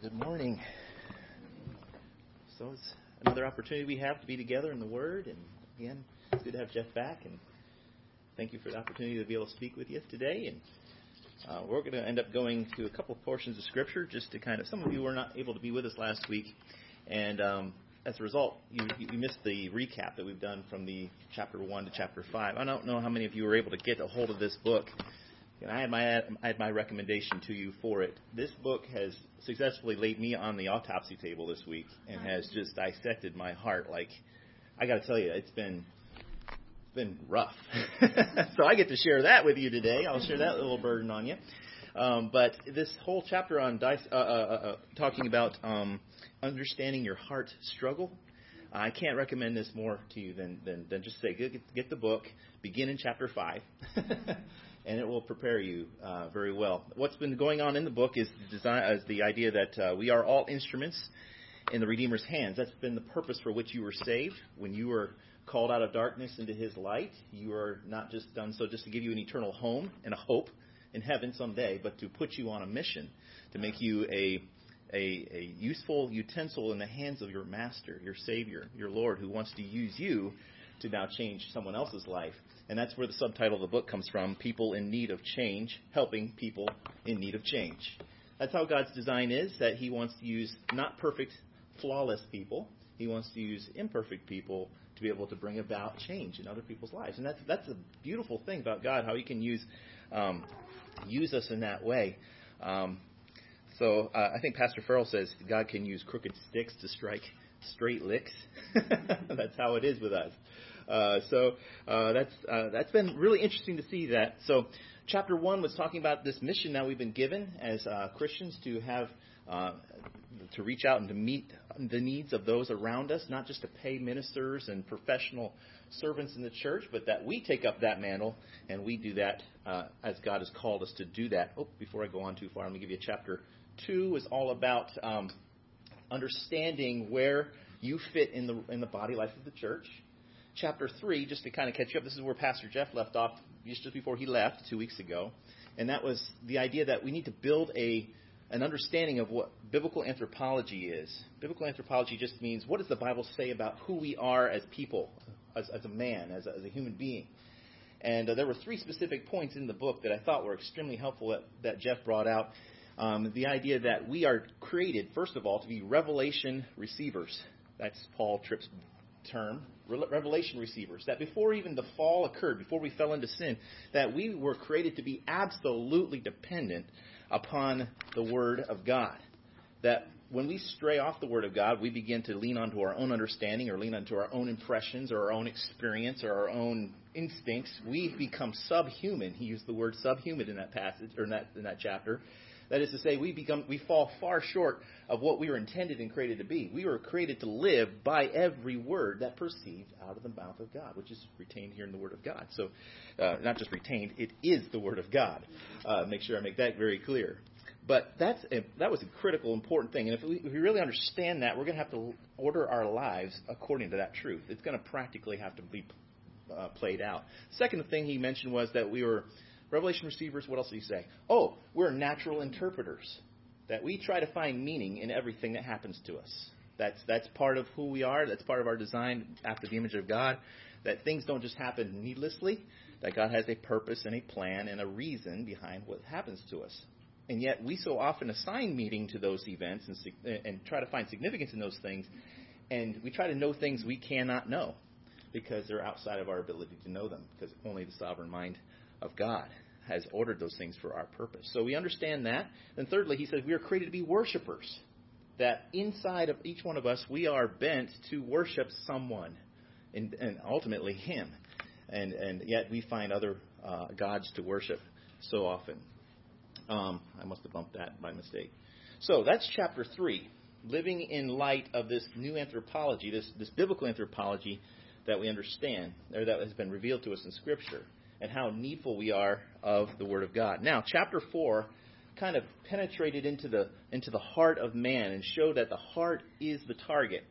Good morning. So it's another opportunity we have to be together in the Word, and again, it's good to have Jeff back, and thank you for the opportunity to be able to speak with you today. And uh, we're going to end up going to a couple of portions of Scripture just to kind of. Some of you were not able to be with us last week, and um, as a result, you, you missed the recap that we've done from the chapter one to chapter five. I don't know how many of you were able to get a hold of this book. And I had my I had my recommendation to you for it. This book has successfully laid me on the autopsy table this week and has just dissected my heart. Like I got to tell you, it's been it's been rough. so I get to share that with you today. I'll share that little burden on you. Um, but this whole chapter on dice, uh, uh, uh, uh talking about um, understanding your heart struggle. I can't recommend this more to you than than, than just say get, get the book, begin in chapter five. and it will prepare you uh, very well. What's been going on in the book is the, design, is the idea that uh, we are all instruments in the Redeemer's hands. That's been the purpose for which you were saved. When you were called out of darkness into His light, you are not just done so just to give you an eternal home and a hope in heaven someday, but to put you on a mission to make you a a, a useful utensil in the hands of your master, your Savior, your Lord, who wants to use you to now change someone else's life. And that's where the subtitle of the book comes from People in Need of Change, Helping People in Need of Change. That's how God's design is, that He wants to use not perfect, flawless people. He wants to use imperfect people to be able to bring about change in other people's lives. And that's, that's a beautiful thing about God, how He can use, um, use us in that way. Um, so uh, I think Pastor Farrell says God can use crooked sticks to strike straight licks. that's how it is with us. Uh, so uh, that's uh, that's been really interesting to see that. So chapter one was talking about this mission that we've been given as Christians to have to reach out and to meet the needs of those around us, not just to pay ministers and professional servants in the church, but that we take up that mantle and we do that uh, as God has called us to do that. Oh, before I go on too far, let me give you chapter two is all about um, understanding where you fit in the in the body life of the church chapter 3, just to kind of catch you up, this is where Pastor Jeff left off just before he left two weeks ago. And that was the idea that we need to build a an understanding of what biblical anthropology is. Biblical anthropology just means what does the Bible say about who we are as people, as, as a man, as a, as a human being. And uh, there were three specific points in the book that I thought were extremely helpful that, that Jeff brought out. Um, the idea that we are created, first of all, to be revelation receivers. That's Paul Tripp's term, revelation receivers, that before even the fall occurred, before we fell into sin, that we were created to be absolutely dependent upon the Word of God. That when we stray off the Word of God, we begin to lean onto our own understanding or lean onto our own impressions or our own experience or our own instincts. We become subhuman. He used the word subhuman in that passage or in that, in that chapter. That is to say, we become we fall far short of what we were intended and created to be. We were created to live by every word that proceeds out of the mouth of God, which is retained here in the Word of God. So, uh, not just retained, it is the Word of God. Uh, make sure I make that very clear. But that's a, that was a critical, important thing. And if we, if we really understand that, we're going to have to order our lives according to that truth. It's going to practically have to be uh, played out. Second thing he mentioned was that we were Revelation receivers, what else did he say? Oh, we're natural interpreters. That we try to find meaning in everything that happens to us. That's, that's part of who we are. That's part of our design after the image of God. That things don't just happen needlessly. That God has a purpose and a plan and a reason behind what happens to us. And yet we so often assign meaning to those events and, and try to find significance in those things. And we try to know things we cannot know because they're outside of our ability to know them because only the sovereign mind of God has ordered those things for our purpose. So we understand that. And thirdly, he says we are created to be worshipers. That inside of each one of us, we are bent to worship someone, and, and ultimately Him. And, and yet we find other uh, gods to worship so often. Um, I must have bumped that by mistake. So that's chapter 3. Living in light of this new anthropology, this, this biblical anthropology that we understand, or that has been revealed to us in Scripture and how needful we are of the Word of God. Now, chapter 4 kind of penetrated into the, into the heart of man and showed that the heart is the target.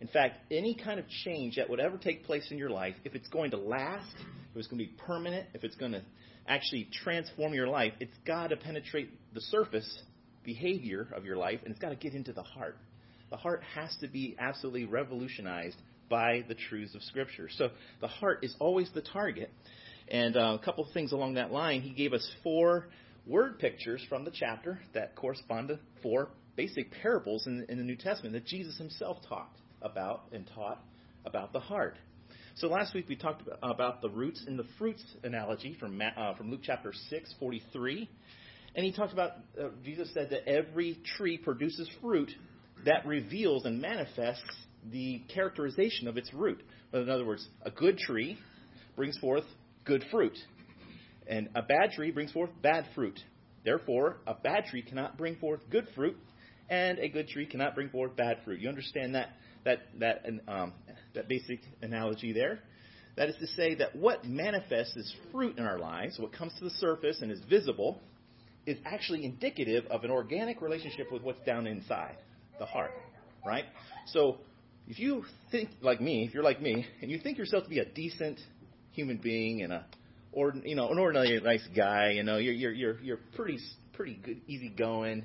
In fact, any kind of change that would ever take place in your life, if it's going to last, if it's going to be permanent, if it's going to actually transform your life, it's got to penetrate the surface behavior of your life, and it's got to get into the heart. The heart has to be absolutely revolutionized by the truths of Scripture. So the heart is always the target. And uh, a couple things along that line, he gave us four word pictures from the chapter that correspond to four basic parables in, in the New Testament that Jesus himself talked about and taught about the heart. So last week we talked about the roots and the fruits analogy from uh, from Luke chapter 6, 43. And he talked about, uh, Jesus said that every tree produces fruit that reveals and manifests the characterization of its root. In other words, a good tree brings forth good fruit, and a bad tree brings forth bad fruit. Therefore, a bad tree cannot bring forth good fruit, and a good tree cannot bring forth bad fruit. You understand that that that um, that basic analogy there? That is to say that what manifests as fruit in our lives, what comes to the surface and is visible, is actually indicative of an organic relationship with what's down inside the heart, right? So if you think like me, if you're like me, and you think yourself to be a decent human being and a or you know an ordinary nice guy, you know you're you're you're you're pretty pretty good, easygoing,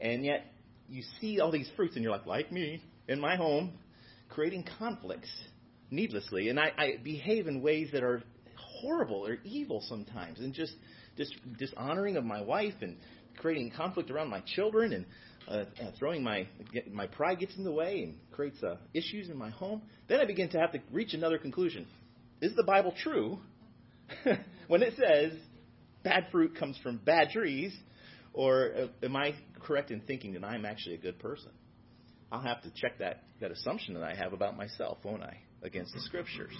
and yet you see all these fruits and you're like like me in my home, creating conflicts needlessly, and I, I behave in ways that are horrible or evil sometimes, and just dis- dishonoring of my wife and creating conflict around my children and uh, uh, throwing my my pride gets in the way and creates uh, issues in my home. Then I begin to have to reach another conclusion: Is the Bible true when it says bad fruit comes from bad trees, or uh, am I correct in thinking that I'm actually a good person? I'll have to check that that assumption that I have about myself, won't I, against the scriptures?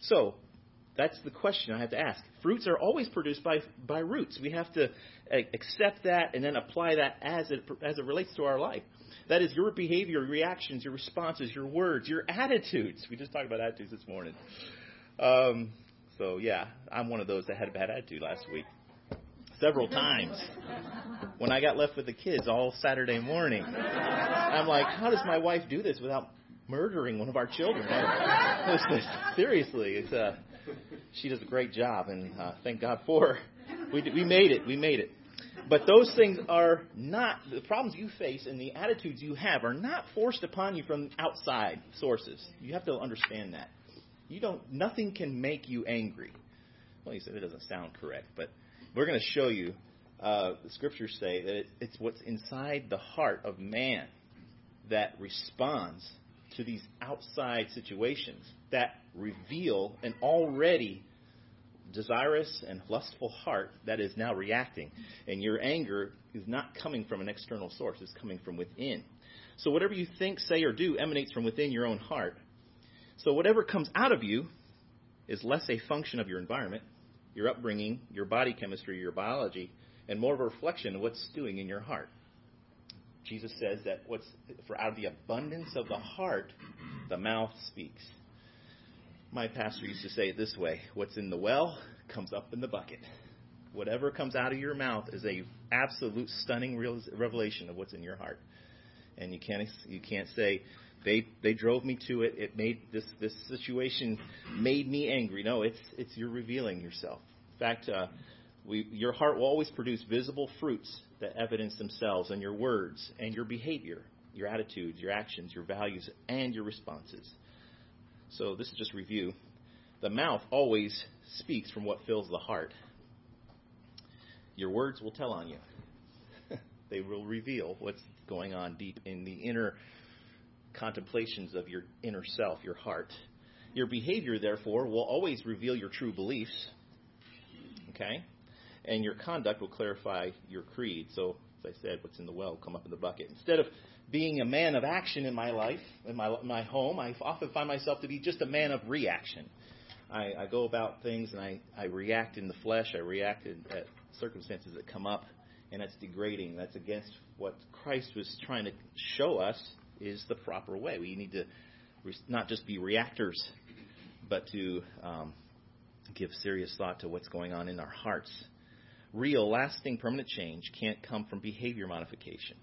So that's the question I have to ask. Fruits are always produced by, by roots. We have to accept that and then apply that as it, as it relates to our life. That is your behavior, your reactions, your responses, your words, your attitudes. We just talked about attitudes this morning. Um, so, yeah, I'm one of those that had a bad attitude last week. Several times. When I got left with the kids all Saturday morning, I'm like, how does my wife do this without murdering one of our children? Seriously, it's. Uh, she does a great job, and uh, thank God for her. We, we made it. We made it. But those things are not the problems you face and the attitudes you have are not forced upon you from outside sources. You have to understand that. You don't. Nothing can make you angry. Well, you said it doesn't sound correct, but we're going to show you. Uh, the scriptures say that it, it's what's inside the heart of man that responds to these outside situations that reveal an already desirous and lustful heart that is now reacting. And your anger is not coming from an external source, it's coming from within. So whatever you think, say, or do emanates from within your own heart. So whatever comes out of you is less a function of your environment, your upbringing, your body chemistry, your biology, and more of a reflection of what's stewing in your heart. Jesus says that what's for out of the abundance of the heart, the mouth speaks. My pastor used to say it this way: "What's in the well comes up in the bucket." Whatever comes out of your mouth is a absolute stunning revelation of what's in your heart, and you can't you can't say they they drove me to it. It made this this situation made me angry. No, it's it's you're revealing yourself. In fact, uh, we, your heart will always produce visible fruits that evidence themselves in your words and your behavior, your attitudes, your actions, your values, and your responses. So this is just review. The mouth always speaks from what fills the heart. Your words will tell on you. they will reveal what's going on deep in the inner contemplations of your inner self, your heart. Your behavior, therefore, will always reveal your true beliefs. Okay? And your conduct will clarify your creed. So, as I said, what's in the well will come up in the bucket. Instead of being a man of action in my life, in my, my home, I often find myself to be just a man of reaction. I, I go about things and I, I react in the flesh. I react at circumstances that come up, and that's degrading. That's against what Christ was trying to show us is the proper way. We need to not just be reactors, but to um, give serious thought to what's going on in our hearts. Real, lasting, permanent change can't come from behavior modification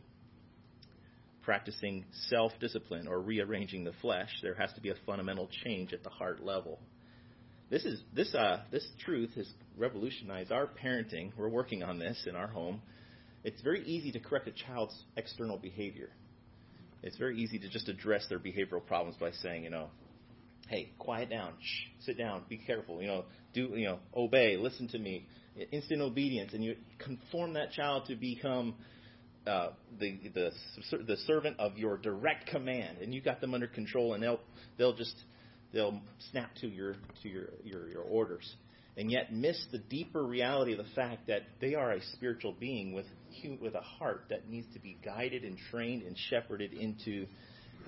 practicing self discipline or rearranging the flesh, there has to be a fundamental change at the heart level. This is this uh, this truth has revolutionized our parenting. We're working on this in our home, it's very easy to correct a child's external behavior. It's very easy to just address their behavioral problems by saying, you know, hey, quiet down, shh, sit down, be careful, you know, do, you know, obey, listen to me, instant obedience, and you conform that child to become uh, the the the servant of your direct command, and you got them under control, and they'll they'll just they'll snap to your to your your, your orders, and yet miss the deeper reality of the fact that they are a spiritual being with with a heart that needs to be guided and trained and shepherded into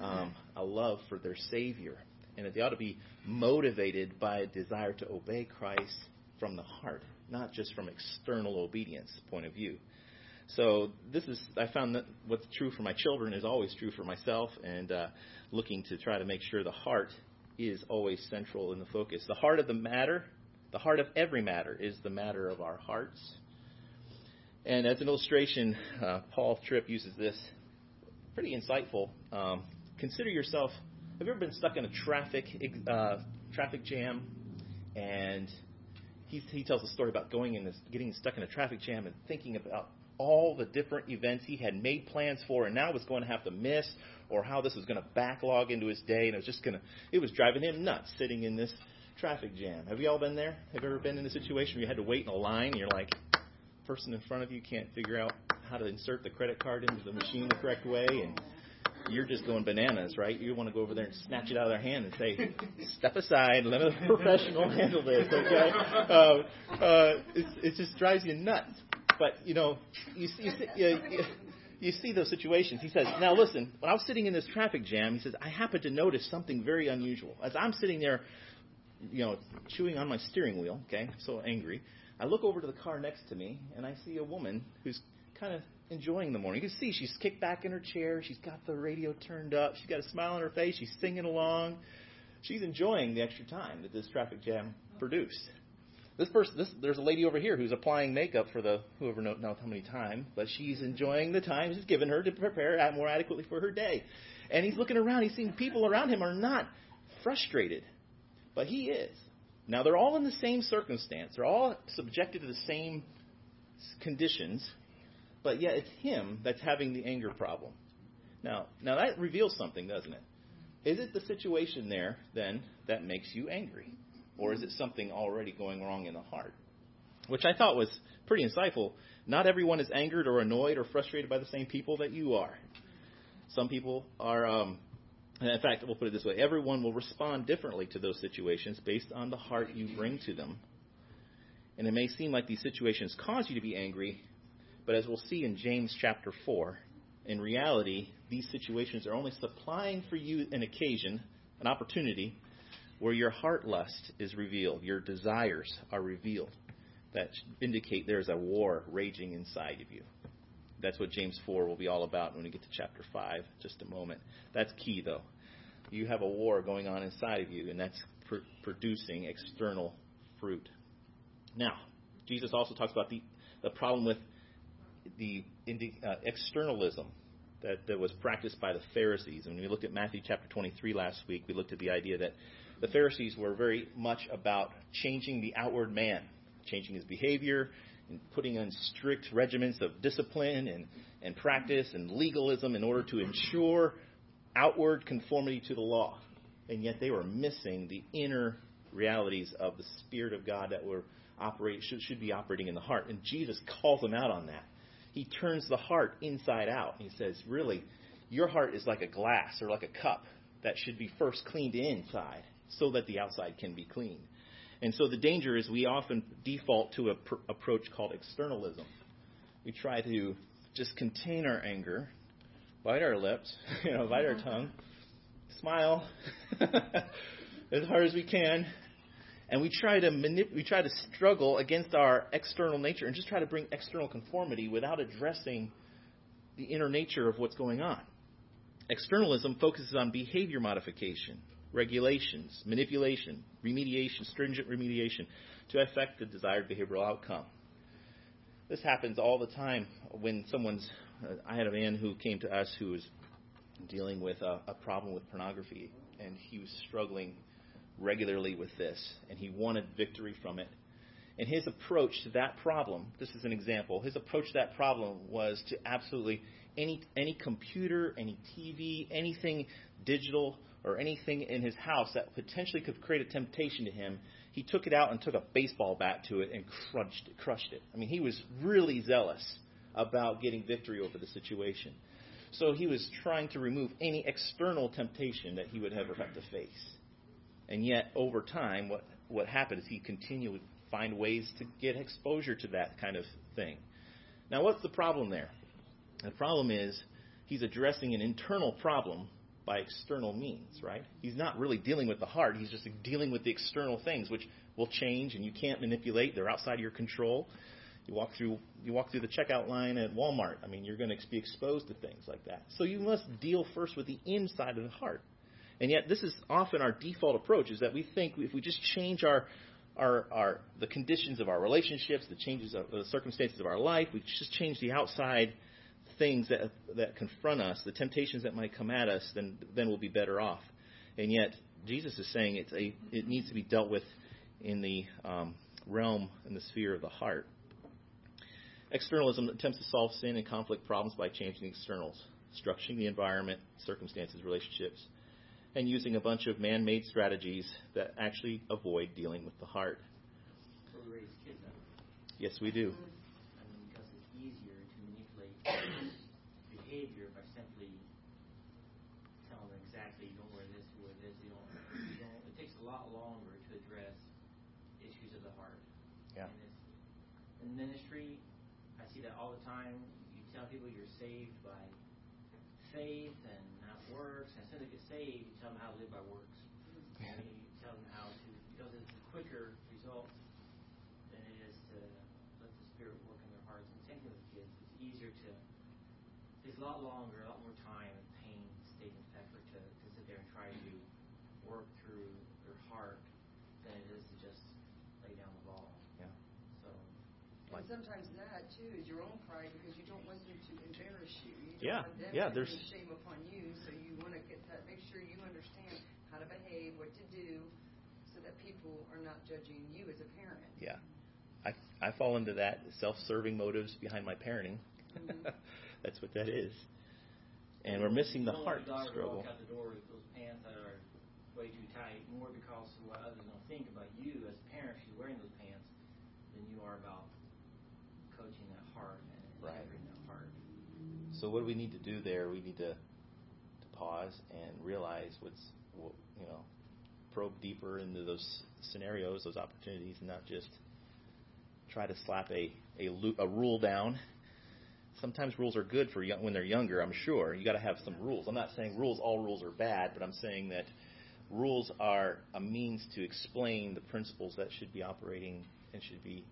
um, a love for their Savior, and that they ought to be motivated by a desire to obey Christ from the heart, not just from external obedience point of view. So this is I found that what's true for my children is always true for myself, and uh, looking to try to make sure the heart is always central in the focus. The heart of the matter, the heart of every matter, is the matter of our hearts. And as an illustration, uh, Paul Tripp uses this pretty insightful. Um, consider yourself. Have you ever been stuck in a traffic uh, traffic jam? And he, he tells a story about going in this, getting stuck in a traffic jam and thinking about all the different events he had made plans for and now was going to have to miss or how this was going to backlog into his day and it was just going to it was driving him nuts sitting in this traffic jam. Have you all been there? Have you ever been in a situation where you had to wait in a line and you're like person in front of you can't figure out how to insert the credit card into the machine the correct way and you're just going bananas, right? You want to go over there and snatch it out of their hand and say, "Step aside, let a professional handle this." Okay, uh, uh, it, it just drives you nuts. But you know, you, you, you, you see those situations. He says, "Now listen, when I was sitting in this traffic jam, he says I happened to notice something very unusual. As I'm sitting there, you know, chewing on my steering wheel. Okay, so angry. I look over to the car next to me, and I see a woman who's kind of enjoying the morning. You can see she's kicked back in her chair. She's got the radio turned up. She's got a smile on her face. She's singing along. She's enjoying the extra time that this traffic jam produced. This person, this, there's a lady over here who's applying makeup for the whoever knows how many time, but she's enjoying the time he's given her to prepare more adequately for her day. And he's looking around. He's seeing people around him are not frustrated, but he is. Now they're all in the same circumstance. They're all subjected to the same conditions, but yet it's him that's having the anger problem. Now, now that reveals something, doesn't it? Is it the situation there then that makes you angry? Or is it something already going wrong in the heart? Which I thought was pretty insightful. Not everyone is angered or annoyed or frustrated by the same people that you are. Some people are, um, in fact, we'll put it this way everyone will respond differently to those situations based on the heart you bring to them. And it may seem like these situations cause you to be angry, but as we'll see in James chapter 4, in reality, these situations are only supplying for you an occasion, an opportunity where your heart lust is revealed, your desires are revealed that indicate there's a war raging inside of you. That's what James 4 will be all about when we get to chapter 5, just a moment. That's key, though. You have a war going on inside of you, and that's pr- producing external fruit. Now, Jesus also talks about the, the problem with the uh, externalism that, that was practiced by the Pharisees. And when we looked at Matthew chapter 23 last week, we looked at the idea that the Pharisees were very much about changing the outward man, changing his behavior, and putting in strict regiments of discipline and, and practice and legalism in order to ensure outward conformity to the law. And yet they were missing the inner realities of the Spirit of God that were operate, should, should be operating in the heart. And Jesus calls them out on that. He turns the heart inside out. He says, really, your heart is like a glass or like a cup that should be first cleaned inside so that the outside can be clean. And so the danger is we often default to an pr- approach called externalism. We try to just contain our anger, bite our lips, you know, bite our tongue, smile as hard as we can, and we try to manip- we try to struggle against our external nature and just try to bring external conformity without addressing the inner nature of what's going on. Externalism focuses on behavior modification regulations, manipulation, remediation, stringent remediation to affect the desired behavioral outcome. This happens all the time when someone's. Uh, I had a man who came to us who was dealing with a, a problem with pornography, and he was struggling regularly with this, and he wanted victory from it. And his approach to that problem, this is an example, his approach to that problem was to absolutely any any computer, any TV, anything digital or anything in his house that potentially could create a temptation to him, he took it out and took a baseball bat to it and crushed it, crushed it. I mean, he was really zealous about getting victory over the situation. So he was trying to remove any external temptation that he would ever have to face. And yet, over time, what, what happened is he continued to find ways to get exposure to that kind of thing. Now, what's the problem there? The problem is he's addressing an internal problem by external means, right? He's not really dealing with the heart. He's just dealing with the external things, which will change and you can't manipulate. They're outside of your control. You walk through you walk through the checkout line at Walmart. I mean, you're going to be exposed to things like that. So you must deal first with the inside of the heart. And yet, this is often our default approach: is that we think if we just change our our, our the conditions of our relationships, the changes of the circumstances of our life, we just change the outside things that that confront us, the temptations that might come at us, then then we'll be better off. And yet, Jesus is saying it's a it needs to be dealt with in the um, realm in the sphere of the heart. Externalism attempts to solve sin and conflict problems by changing the externals, structuring the environment, circumstances, relationships, and using a bunch of man made strategies that actually avoid dealing with the heart. We raise kids up. Yes, we do. I mean, because it's easier to manipulate behavior by simply telling them exactly you don't wear this, you this, you don't, you don't. It takes a lot longer to address issues of the heart. Yeah. And it's, in ministry, I see that all the time. You tell people you're saved by faith and not works. And as soon as they get saved, you tell them how to live by works. And you tell them how to, because it's a quicker result than it is to let the Spirit work in their hearts. And same thing with kids. It's easier to, it's a lot longer, a lot more time and pain, statement, effort to, to sit there and try to work through their heart than it is to just lay down the ball. Yeah. So, And sometimes that too is your own pride because you don't want them to embarrass you. You don't Yeah, want them yeah, to there's- shame upon you, so you want to get that. Make sure you understand how to behave, what to do, so that people are not judging you as a parent. Yeah. I, I fall into that self serving motives behind my parenting. Mhm. That's what that is. And we're missing the heart struggle. Walk out the door with those pants that are way too tight, more because of what others don't think about you as a parent. She's wearing those pants, than you are about coaching that heart and Right. that heart. So what do we need to do there? We need to, to pause and realize what's what, you know probe deeper into those scenarios, those opportunities, and not just try to slap a a, lu- a rule down. Sometimes rules are good for young, when they're younger. I'm sure you got to have some rules. I'm not saying rules all rules are bad, but I'm saying that rules are a means to explain the principles that should be operating and should be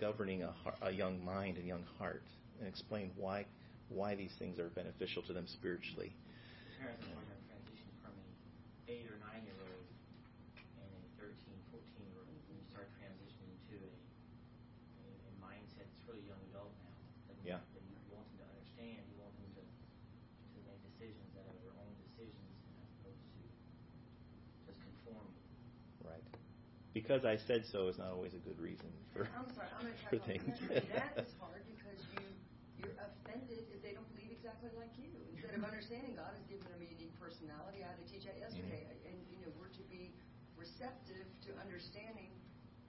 governing a, a young mind and young heart, and explain why why these things are beneficial to them spiritually. Parents are going to transition from a eight or nine year old and a 13, 14 year old when you start transitioning to a, a, a mindset that's really young adult now. That Yeah. That you want them to understand, you want them to, to make decisions that are their own decisions as opposed to just conforming. Right. Because I said so is not always a good reason for I'm sorry, I'm to for things. That is hard because you you're offended if they don't believe exactly like you. Instead of understanding God has given them a unique personality. I had to teach that yesterday, Mm-hmm. and you know we're to be receptive to understanding.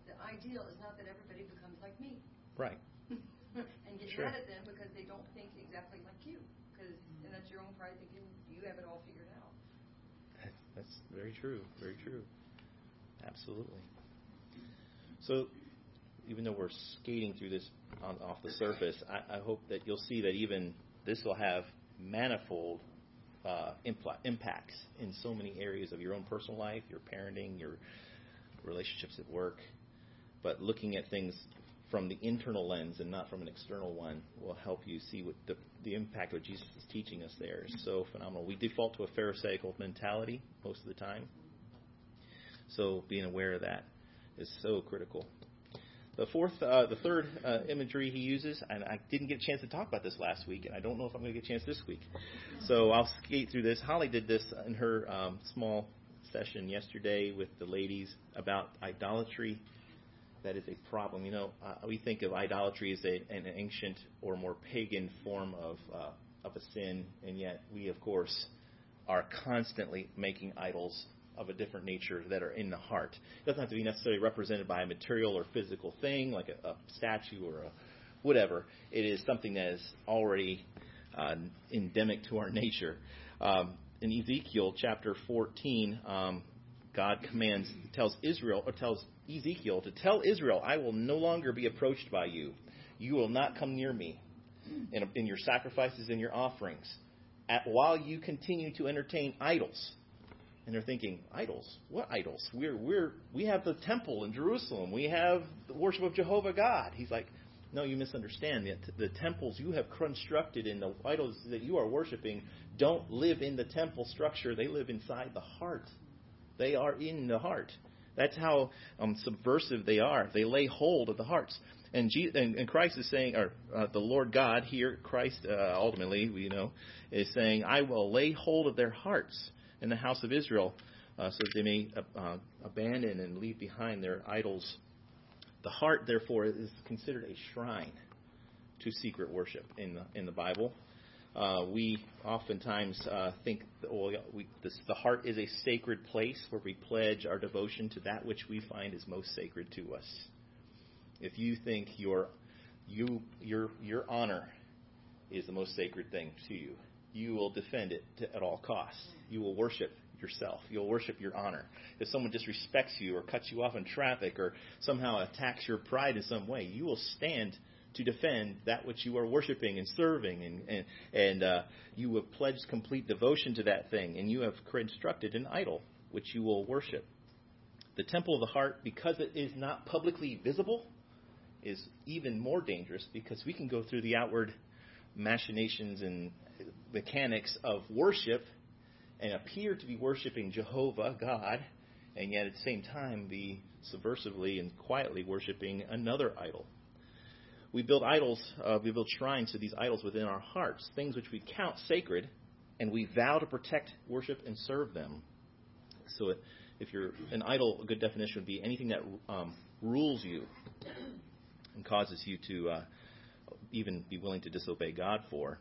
The ideal is not that everybody becomes like me. right. and get Sure. mad at them because they don't think exactly like you. Because and that's your own pride thinking you have it all figured out. That's very true. Very true. Absolutely. So, even though we're skating through this on, off the surface, I, I hope that you'll see that even this will have manifold uh, impl- impacts in so many areas of your own personal life, your parenting, your relationships at work. But looking at things from the internal lens and not from an external one will help you see what the, the impact of Jesus is teaching us there is so phenomenal. We default to a Pharisaical mentality most of the time. So being aware of that is so critical. The fourth, uh, the third uh, imagery he uses, and I didn't get a chance to talk about this last week, and I don't know if I'm going to get a chance this week. So I'll skate through this. Holly did this in her um, small session yesterday with the ladies about idolatry. that is a problem. You know, uh, we think of idolatry as a, an ancient or more pagan form of uh, of a sin, and yet we, of course, are constantly making idols of a different nature that are in the heart. It doesn't have to be necessarily represented by a material or physical thing like a, a statue or a whatever. It is something that is already uh, endemic to our nature. Um, in Ezekiel chapter 14, um, God commands, tells Israel, or tells Ezekiel to tell Israel, I will no longer be approached by you. You will not come near me in, in your sacrifices and your offerings, at, while you continue to entertain idols. And they're thinking, idols? What idols? We're, we're, we have the temple in Jerusalem. We have the worship of Jehovah God. He's like, no, you misunderstand. The, the temples you have constructed and the idols that you are worshiping don't live in the temple structure. They live inside the heart. They are in the heart. That's how um, subversive they are. They lay hold of the hearts. And, Jesus, and, and Christ is saying, or uh, the Lord God here, Christ uh, ultimately, we know, is saying, I will lay hold of their hearts in the house of Israel uh, so that they may uh, abandon and leave behind their idols. The heart, therefore, is considered a shrine to secret worship in the, in the Bible. Uh, we oftentimes uh, think well, we, this, the heart is a sacred place where we pledge our devotion to that which we find is most sacred to us. If you think your you your your honor is the most sacred thing to you, you will defend it to, at all costs. You will worship yourself. You'll worship your honor. If someone disrespects you or cuts you off in traffic or somehow attacks your pride in some way, you will stand to defend that which you are worshiping and serving, and and, and uh, you have pledged complete devotion to that thing, and you have constructed an idol which you will worship. The temple of the heart, because it is not publicly visible, is even more dangerous because we can go through the outward machinations and mechanics of worship and appear to be worshiping Jehovah, God, and yet at the same time be subversively and quietly worshiping another idol. We build idols, uh, we build shrines to these idols within our hearts, things which we count sacred, and we vow to protect, worship, and serve them. So, if you're an idol, a good definition would be anything that um, rules you and causes you to uh, even be willing to disobey God for.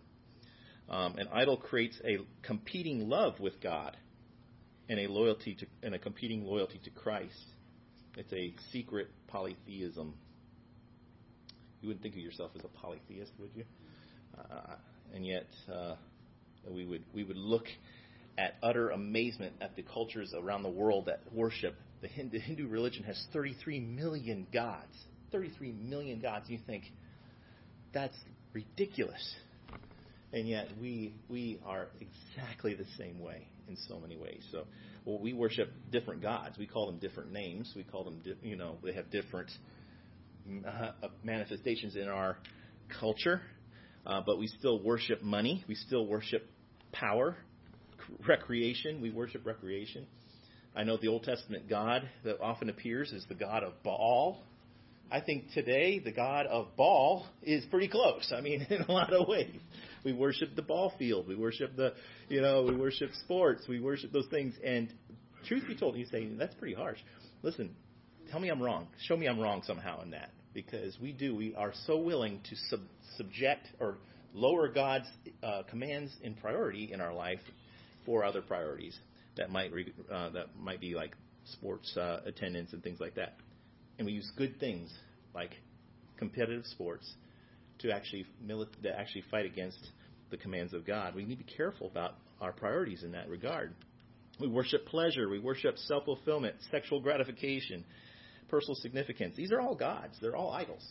Um, an idol creates a competing love with God and a loyalty to and a competing loyalty to Christ. It's a secret polytheism. You wouldn't think of yourself as a polytheist, would you? Uh, and yet, uh, we would we would look at utter amazement at the cultures around the world that worship. The Hindu, the Hindu religion has 33 million gods. 33 million gods. You think that's ridiculous. And yet we we are exactly the same way in so many ways. So, well, we worship different gods. We call them different names. We call them, you know, they have different uh, manifestations in our culture. Uh, but we still worship money. We still worship power, recreation. We worship recreation. I know the Old Testament God that often appears is the God of Baal. I think today the God of Baal is pretty close. I mean, in a lot of ways. We worship the ball field. We worship the, you know, we worship sports. We worship those things. And truth be told, he's saying that's pretty harsh. Listen, tell me I'm wrong. Show me I'm wrong somehow in that. Because we do. We are so willing to sub- subject or lower God's uh, commands in priority in our life for other priorities that might re- uh, that might be like sports uh, attendance and things like that. And we use good things like competitive sports to actually mili- to actually fight against the commands of God. We need to be careful about our priorities in that regard. We worship pleasure, we worship self fulfillment, sexual gratification, personal significance. These are all gods, they're all idols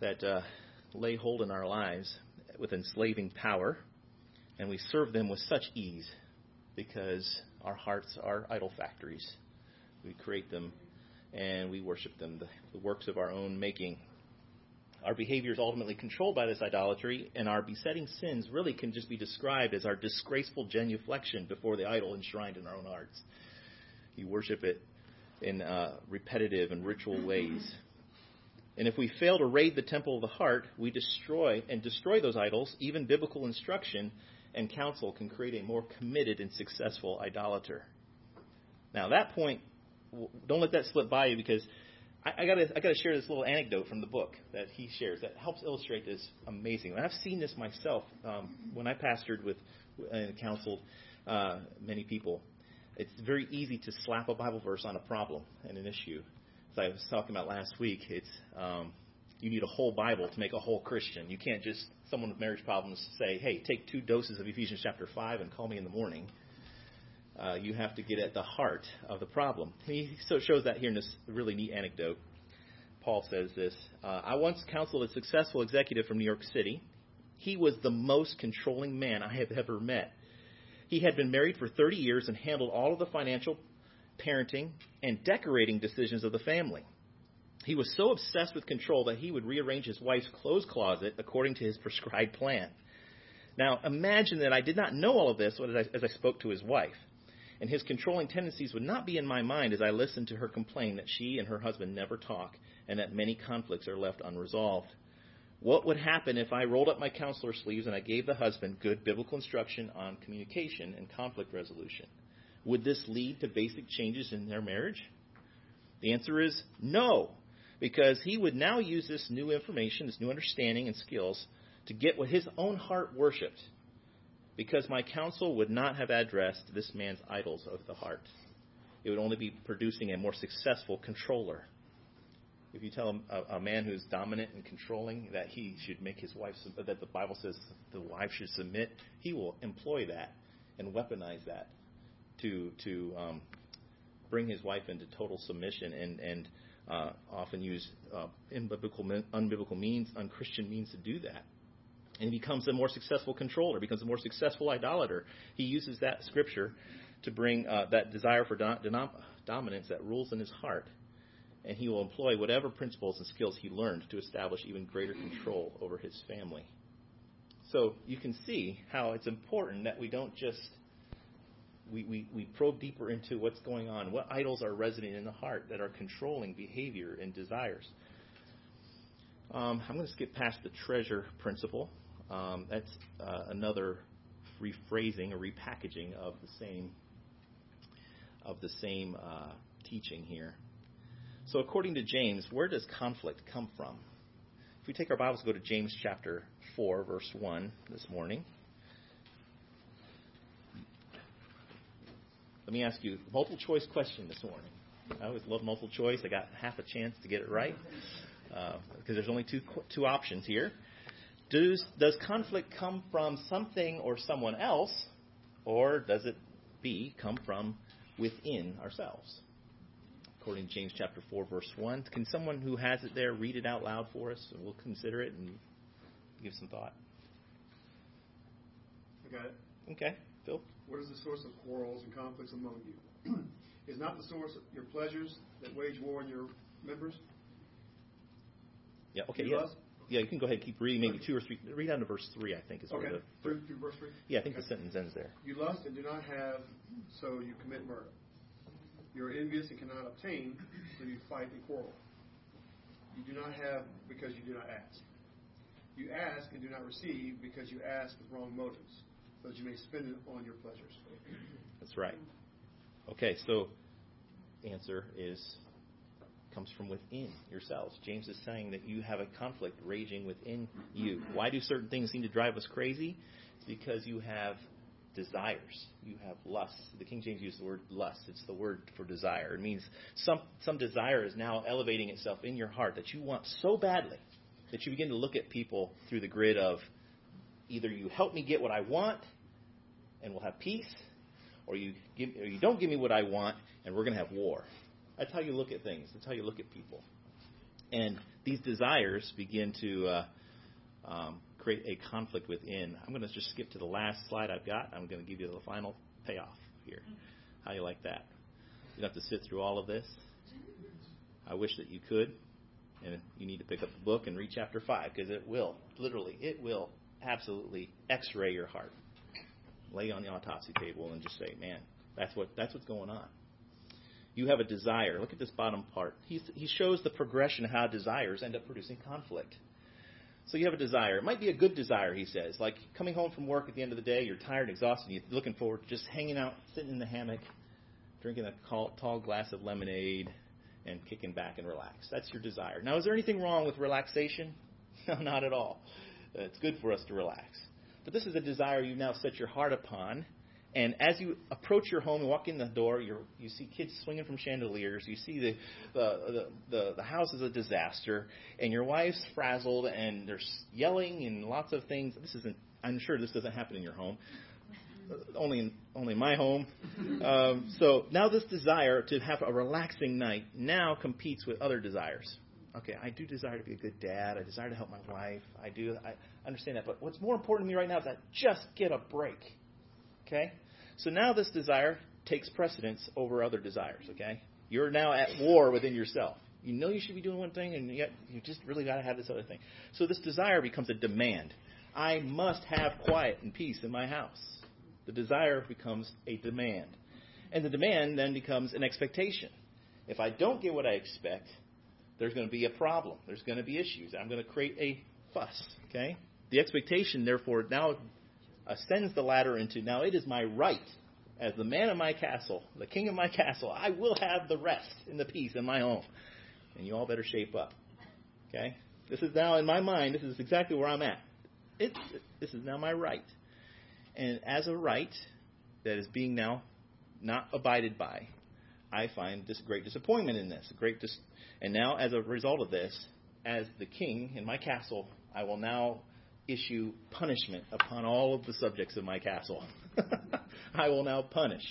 that uh, lay hold in our lives with enslaving power, and we serve them with such ease because our hearts are idol factories. We create them and we worship them, the, the works of our own making. Our behavior is ultimately controlled by this idolatry, and our besetting sins really can just be described as our disgraceful genuflection before the idol enshrined in our own hearts. You worship it in uh, repetitive and ritual ways. And if we fail to raid the temple of the heart, we destroy and destroy those idols. Even biblical instruction and counsel can create a more committed and successful idolater. Now, that point, don't let that slip by you because I, gotta I gotta share this little anecdote from the book that he shares that helps illustrate this amazing. And I've seen this myself um, when I pastored with and counseled uh, many people. It's very easy to slap a Bible verse on a problem and an issue. As I was talking about last week, it's um, you need a whole Bible to make a whole Christian. You can't just someone with marriage problems say, "Hey, take two doses of Ephesians chapter five and call me in the morning." Uh, you have to get at the heart of the problem. He so shows that here in this really neat anecdote. Paul says this uh, I once counseled a successful executive from New York City. He was the most controlling man I have ever met. He had been married for 30 years and handled all of the financial, parenting, and decorating decisions of the family. He was so obsessed with control that he would rearrange his wife's clothes closet according to his prescribed plan. Now, imagine that I did not know all of this as I, as I spoke to his wife and his controlling tendencies would not be in my mind as I listened to her complain that she and her husband never talk and that many conflicts are left unresolved. What would happen if I rolled up my counselor sleeves and I gave the husband good biblical instruction on communication and conflict resolution? Would this lead to basic changes in their marriage? The answer is no, because he would now use this new information, this new understanding and skills to get what his own heart worshiped because my counsel would not have addressed this man's idols of the heart. It would only be producing a more successful controller. If you tell a, a man who's dominant and controlling that he should make his wife, that the Bible says the wife should submit, he will employ that and weaponize that to to um, bring his wife into total submission and and uh, often use uh, unbiblical, unbiblical means, unchristian means to do that and he becomes a more successful controller, becomes a more successful idolater. He uses that scripture to bring uh, that desire for do- dominance that rules in his heart, and he will employ whatever principles and skills he learned to establish even greater control over his family. So you can see how it's important that we don't just we, we, we probe deeper into what's going on, what idols are resident in the heart that are controlling behavior and desires. Um, I'm going to skip past the treasure principle um, that's uh, another rephrasing or repackaging of the same of the same uh, teaching here. So, according to James, where does conflict come from? If we take our Bibles, go to James chapter four, verse one this morning. Let me ask you a multiple choice question this morning. I always love multiple choice. I got half a chance to get it right because uh, there's only two two options here. Does, does conflict come from something or someone else, or does it be come from within ourselves? According to James chapter 4, verse 1. Can someone who has it there read it out loud for us? And we'll consider it and give some thought. I got it. Okay. Phil? What is the source of quarrels and conflicts among you? is not the source of your pleasures that wage war in your members? Yeah, okay, yes. Yeah, you can go ahead and keep reading, maybe two or three. Read down to verse three, I think, is okay. where the. Through, through verse three? Yeah, I think okay. the sentence ends there. You lust and do not have, so you commit murder. You are envious and cannot obtain, so you fight and quarrel. You do not have because you do not ask. You ask and do not receive because you ask with wrong motives, so that you may spend it on your pleasures. That's right. Okay, so answer is comes from within yourselves. James is saying that you have a conflict raging within you. Why do certain things seem to drive us crazy? It's because you have desires. You have lust. The King James used the word lust. It's the word for desire. It means some some desire is now elevating itself in your heart that you want so badly that you begin to look at people through the grid of either you help me get what I want and we'll have peace, or you give, or you don't give me what I want and we're going to have war. That's how you look at things. That's how you look at people. And these desires begin to uh, um, create a conflict within. I'm going to just skip to the last slide I've got. I'm going to give you the final payoff here. How you like that? You don't have to sit through all of this. I wish that you could. And you need to pick up the book and read chapter 5 because it will, literally, it will absolutely x ray your heart. Lay on the autopsy table and just say, man, that's, what, that's what's going on you have a desire. Look at this bottom part. He's, he shows the progression of how desires end up producing conflict. So you have a desire. It might be a good desire, he says, like coming home from work at the end of the day, you're tired, exhausted, you're looking forward to just hanging out, sitting in the hammock, drinking a tall glass of lemonade, and kicking back and relax. That's your desire. Now, is there anything wrong with relaxation? No, not at all. It's good for us to relax. But this is a desire you now set your heart upon. And as you approach your home and walk in the door, you you see kids swinging from chandeliers. You see the, the, the, the, house is a disaster. And your wife's frazzled and there's yelling and lots of things. This isn't, I'm sure this doesn't happen in your home. Only in, only in my home. Um, so now this desire to have a relaxing night now competes with other desires okay, I do desire to be a good dad. I desire to help my wife. I do. I understand that. But what's more important to me right now is that just get a break. Okay? So now this desire takes precedence over other desires. Okay? You're now at war within yourself. You know you should be doing one thing, and yet you just really got to have this other thing. So this desire becomes a demand. I must have quiet and peace in my house. The desire becomes a demand. And the demand then becomes an expectation. If I don't get what I expect, there's going to be a problem. There's going to be issues. I'm going to create a fuss. Okay? The expectation, therefore, now ascends the ladder into now it is my right as the man of my castle, the king of my castle. I will have the rest and the peace in my home. And you all better shape up. Okay? This is now in my mind, this is exactly where I'm at. It's, this is now my right. And as a right that is being now not abided by, I find this great disappointment in this, great dis- and now, as a result of this, as the king in my castle, I will now issue punishment upon all of the subjects of my castle. I will now punish,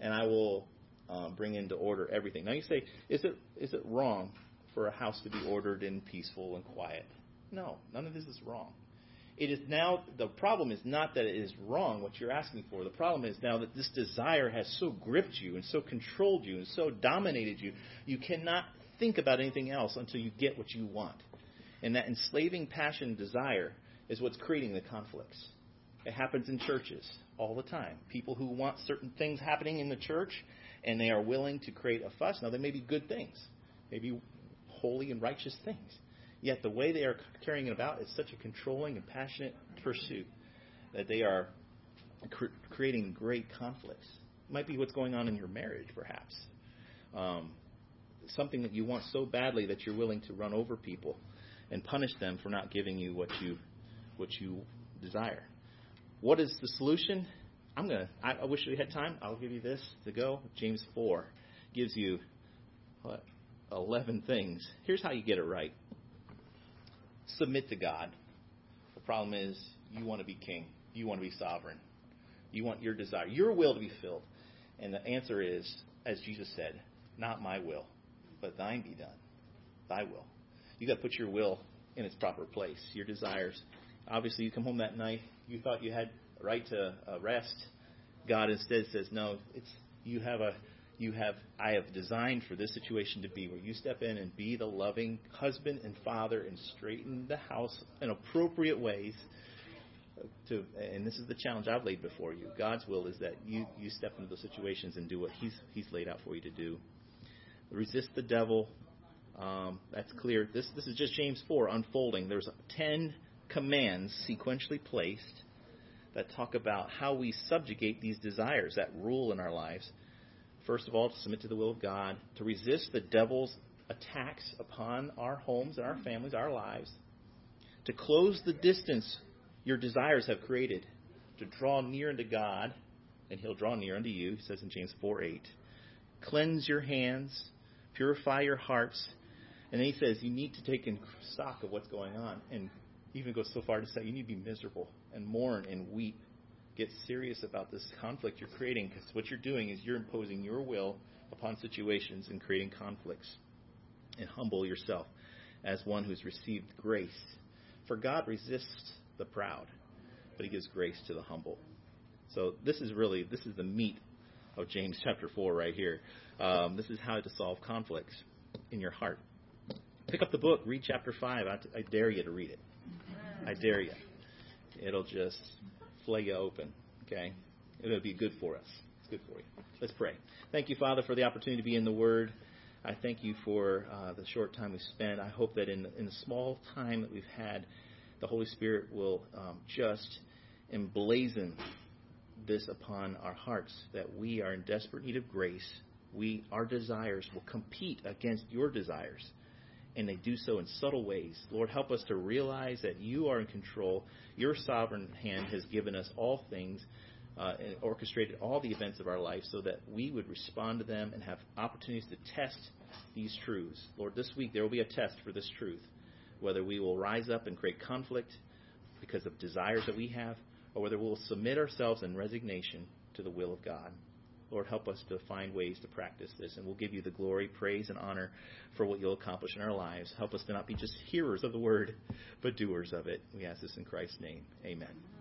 and I will um, bring into order everything. Now you say, is it is it wrong for a house to be ordered and peaceful and quiet? No, none of this is wrong. It is now the problem is not that it is wrong what you're asking for. The problem is now that this desire has so gripped you and so controlled you and so dominated you, you cannot think about anything else until you get what you want. And that enslaving passion desire is what's creating the conflicts. It happens in churches all the time. People who want certain things happening in the church and they are willing to create a fuss. Now, they may be good things, maybe holy and righteous things. Yet the way they are carrying it about is such a controlling and passionate pursuit that they are cr- creating great conflicts. It might be what's going on in your marriage, perhaps. Um, something that you want so badly that you're willing to run over people and punish them for not giving you what you what you desire. What is the solution? I'm gonna. I, I wish we had time. I'll give you this to go. James four gives you what eleven things. Here's how you get it right. Submit to God. The problem is you want to be king. You want to be sovereign. You want your desire, your will to be filled. And the answer is, as Jesus said, not my will, but thine be done. Thy will. You got to put your will in its proper place, your desires. Obviously, you come home that night, you thought you had a right to uh, rest. God instead says, no, it's you have a you have I have designed for this situation to be where you step in and be the loving husband and father and straighten the house in appropriate ways. To, and this is the challenge I've laid before you. God's will is that you, you step into those situations and do what He's He's laid out for you to do resist the devil. Um, that's clear. This this is just James four unfolding. There's ten commands sequentially placed that talk about how we subjugate these desires that rule in our lives. First of all, to submit to the will of God, to resist the devil's attacks upon our homes and our families, our lives, to close the distance your desires have created, to draw near unto God, and He'll draw near unto you, he says in James 4 8. Cleanse your hands, Purify your hearts. And then he says you need to take in stock of what's going on. And even goes so far to say you need to be miserable and mourn and weep. Get serious about this conflict you're creating because what you're doing is you're imposing your will upon situations and creating conflicts. And humble yourself as one who's received grace. For God resists the proud, but he gives grace to the humble. So this is really this is the meat of James chapter 4 right here. Um, this is how to solve conflicts in your heart. Pick up the book, read chapter 5. I, I dare you to read it. I dare you. It'll just flay you open, okay? It'll be good for us. It's good for you. Let's pray. Thank you, Father, for the opportunity to be in the Word. I thank you for uh, the short time we've spent. I hope that in, in the small time that we've had, the Holy Spirit will um, just emblazon this upon our hearts that we are in desperate need of grace we our desires will compete against your desires and they do so in subtle ways. Lord, help us to realize that you are in control. Your sovereign hand has given us all things uh, and orchestrated all the events of our life so that we would respond to them and have opportunities to test these truths. Lord, this week there will be a test for this truth, whether we will rise up and create conflict because of desires that we have, or whether we'll submit ourselves in resignation to the will of God. Lord, help us to find ways to practice this, and we'll give you the glory, praise, and honor for what you'll accomplish in our lives. Help us to not be just hearers of the word, but doers of it. We ask this in Christ's name. Amen.